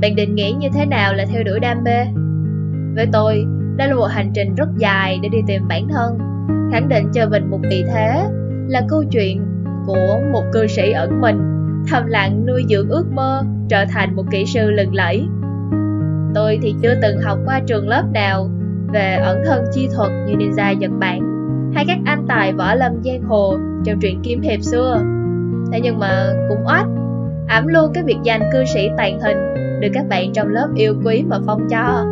Bạn định nghĩ như thế nào là theo đuổi đam mê? Với tôi, đây là một hành trình rất dài để đi tìm bản thân, khẳng định cho mình một vị thế, là câu chuyện của một cư sĩ ẩn mình, thầm lặng nuôi dưỡng ước mơ, trở thành một kỹ sư lừng lẫy. Tôi thì chưa từng học qua trường lớp nào về ẩn thân chi thuật như ninja Nhật Bản hay các anh tài võ lâm giang hồ trong truyện kiếm hiệp xưa. Thế nhưng mà cũng oách, ảm luôn cái biệt danh cư sĩ tàn hình được các bạn trong lớp yêu quý mà phong cho.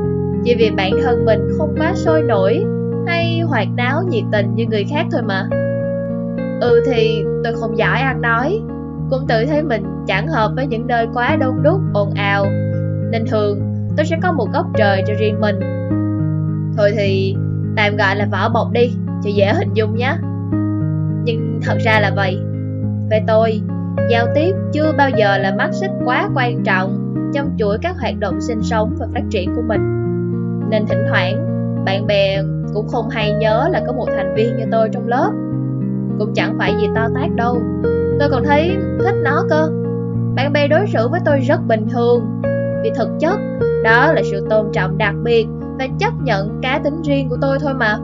Chỉ vì bản thân mình không quá sôi nổi hay hoạt náo nhiệt tình như người khác thôi mà. Ừ thì tôi không giỏi ăn nói, cũng tự thấy mình chẳng hợp với những nơi quá đông đúc, ồn ào. Nên thường tôi sẽ có một góc trời cho riêng mình. Thôi thì tạm gọi là vỏ bọc đi, cho dễ hình dung nhé. Nhưng thật ra là vậy. Về tôi, giao tiếp chưa bao giờ là mắt xích quá quan trọng trong chuỗi các hoạt động sinh sống và phát triển của mình. Nên thỉnh thoảng, bạn bè cũng không hay nhớ là có một thành viên như tôi trong lớp. Cũng chẳng phải gì to tát đâu. Tôi còn thấy thích nó cơ. Bạn bè đối xử với tôi rất bình thường. Vì thực chất, đó là sự tôn trọng đặc biệt và chấp nhận cá tính riêng của tôi thôi mà.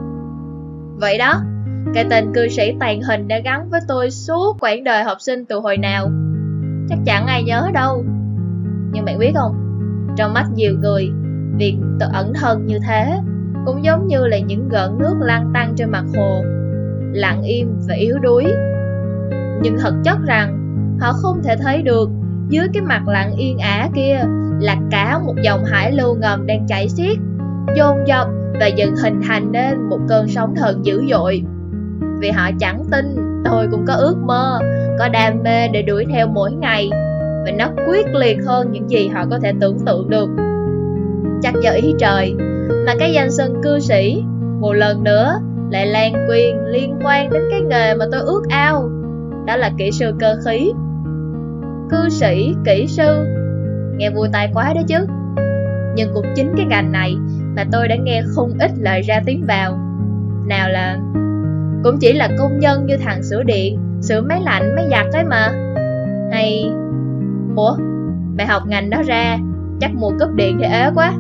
Vậy đó, cái tên cư sĩ tàn hình đã gắn với tôi suốt quãng đời học sinh từ hồi nào. Chắc chẳng ai nhớ đâu. Nhưng bạn biết không, trong mắt nhiều người, việc tự ẩn thân như thế cũng giống như là những gợn nước lăn tăng trên mặt hồ, lặng im và yếu đuối. Nhưng thật chất rằng, họ không thể thấy được dưới cái mặt lặng yên ả kia là cả một dòng hải lưu ngầm đang chảy xiết, dồn dập và dần hình thành nên một cơn sóng thần dữ dội. Vì họ chẳng tin tôi cũng có ước mơ, có đam mê để đuổi theo mỗi ngày và nó quyết liệt hơn những gì họ có thể tưởng tượng được. Chắc do ý trời mà cái danh xưng cư sĩ một lần nữa lại lan quyền liên quan đến cái nghề mà tôi ước ao, đó là kỹ sư cơ khí. Cư sĩ, kỹ sư, nghe vui tai quá đó chứ. Nhưng cũng chính cái ngành này mà tôi đã nghe không ít lời ra tiếng vào. Nào là cũng chỉ là công nhân như thằng sửa điện, sửa máy lạnh, máy giặt ấy mà. Hay Ủa, mày học ngành đó ra, chắc mua cúp điện thì ế quá.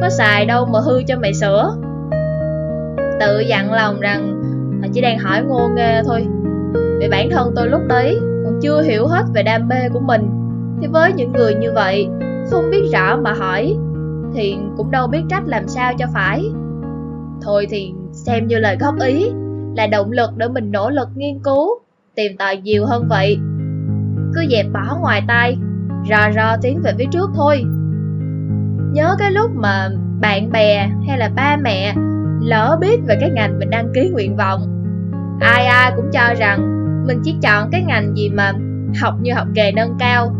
Có xài đâu mà hư cho mày sửa. Tự dặn lòng rằng chỉ đang hỏi ngô nghê thôi. Vì bản thân tôi lúc đấy còn chưa hiểu hết về đam mê của mình. Thì với những người như vậy, không biết rõ mà hỏi Thì cũng đâu biết trách làm sao cho phải. Thôi thì xem như lời góp ý. Là động lực để mình nỗ lực nghiên cứu, Tìm tòi nhiều hơn vậy. Cứ dẹp bỏ ngoài tay rò rò tiến về phía trước thôi. Nhớ cái lúc mà bạn bè hay là ba mẹ lỡ biết về cái ngành mình đăng ký nguyện vọng, Ai ai cũng cho rằng mình chỉ chọn cái ngành gì mà học như học nghề nâng cao.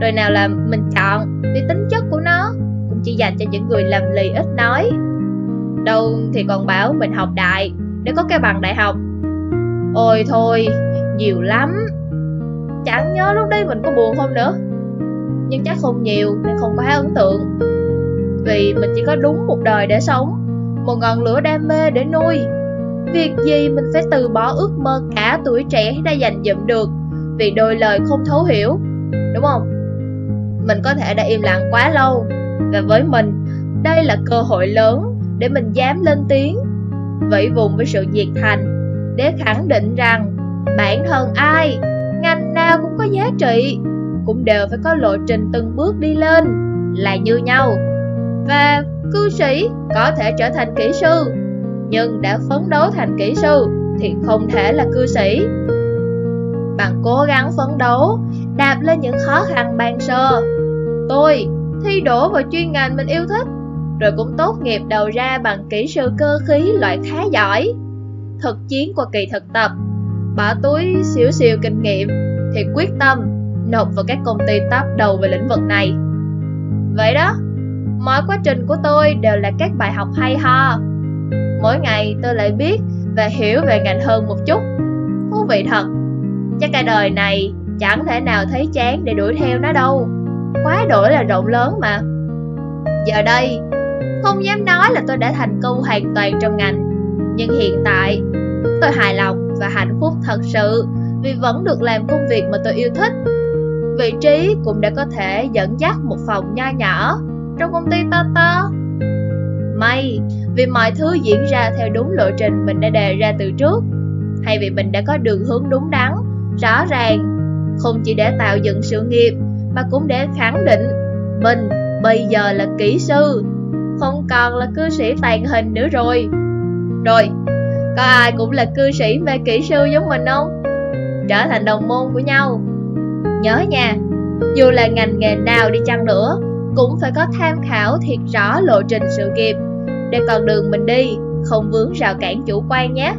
Rồi nào là mình chọn vì tính chất của nó cũng chỉ dành cho những người lầm lì ít nói. Đâu thì còn bảo mình học đại để có cái bằng đại học. Ôi thôi, nhiều lắm. Chẳng nhớ lúc đấy mình có buồn không nữa. Nhưng chắc không nhiều nên không quá ấn tượng. Vì mình chỉ có đúng một đời để sống một ngọn lửa đam mê để nuôi. Việc gì mình phải từ bỏ ước mơ cả tuổi trẻ đã dành dụm được vì đôi lời không thấu hiểu đúng không? Mình có thể đã im lặng quá lâu và với mình đây là cơ hội lớn để mình dám lên tiếng vẫy vùng với sự nhiệt thành. Để khẳng định rằng, bản thân ai, ngành nào cũng có giá trị, cũng đều phải có lộ trình từng bước đi lên, là như nhau. Và cư sĩ có thể trở thành kỹ sư, nhưng đã phấn đấu thành kỹ sư thì không thể là cư sĩ. Bằng cố gắng phấn đấu, đạp lên những khó khăn ban sơ. Tôi thi đổ vào chuyên ngành mình yêu thích rồi cũng tốt nghiệp đầu ra bằng kỹ sư cơ khí loại khá giỏi thực chiến qua kỳ thực tập bỏ túi xíu xìu kinh nghiệm thì quyết tâm nộp vào các công ty top đầu về lĩnh vực này. Vậy đó, mọi quá trình của tôi đều là các bài học hay ho. Mỗi ngày tôi lại biết và hiểu về ngành hơn một chút. Thú vị thật. Chắc cả đời này chẳng thể nào thấy chán để đuổi theo nó đâu. Quá đổi là rộng lớn mà. Giờ đây, không dám nói là tôi đã thành công hoàn toàn trong ngành. Nhưng hiện tại, tôi hài lòng và hạnh phúc thật sự vì vẫn được làm công việc mà tôi yêu thích vị trí cũng đã có thể dẫn dắt một phòng nho nhỏ trong công ty to to. May vì mọi thứ diễn ra theo đúng lộ trình mình đã đề ra từ trước, hay vì mình đã có đường hướng đúng đắn, rõ ràng, không chỉ để tạo dựng sự nghiệp mà cũng để khẳng định mình bây giờ là kỹ sư, không còn là cư sĩ tàn hình nữa rồi. Rồi, có ai cũng là cư sĩ và kỹ sư giống mình không? Trở thành đồng môn của nhau. Nhớ nha, dù là ngành nghề nào đi chăng nữa, cũng phải có tham khảo thiệt rõ lộ trình sự nghiệp để con đường mình đi không vướng rào cản chủ quan nhé.